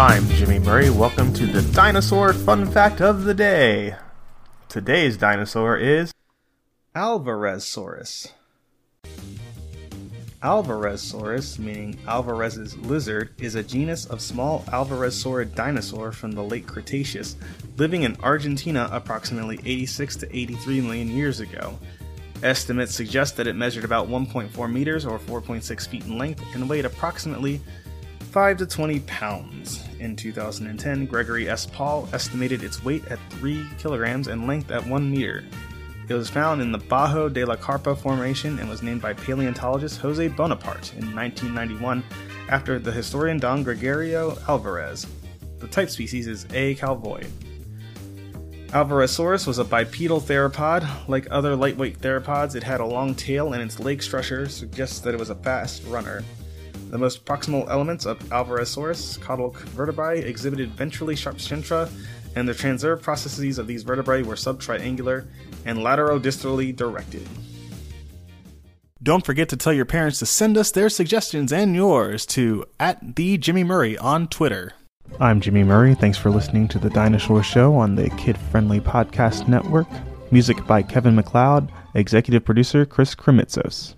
I'm Jimmy Murray. Welcome to the Dinosaur Fun Fact of the Day. Today's dinosaur is Alvarezsaurus. Alvarezsaurus, meaning Alvarez's lizard, is a genus of small alvarezsaurid dinosaur from the late Cretaceous, living in Argentina approximately 86 to 83 million years ago. Estimates suggest that it measured about 1.4 meters or 4.6 feet in length and weighed approximately 5 to 20 pounds. In 2010, Gregory S. Paul estimated its weight at 3 kilograms and length at 1 meter. It was found in the Bajo de la Carpa Formation and was named by paleontologist Jose Bonaparte in 1991 after the historian Don Gregorio Alvarez. The type species is A. calvoi. Alvarezsaurus was a bipedal theropod. Like other lightweight theropods, it had a long tail and its leg structure suggests that it was a fast runner. The most proximal elements of Alvarezsaurus, caudal vertebrae, exhibited ventrally sharp centra, and the transverse processes of these vertebrae were subtriangular and laterodistally directed. Don't forget to tell your parents to send us their suggestions and yours to at the Jimmy Murray on Twitter. I'm Jimmy Murray. Thanks for listening to the Dinosaur Show on the Kid Friendly Podcast Network. Music by Kevin MacLeod, executive producer Chris Krimitsos.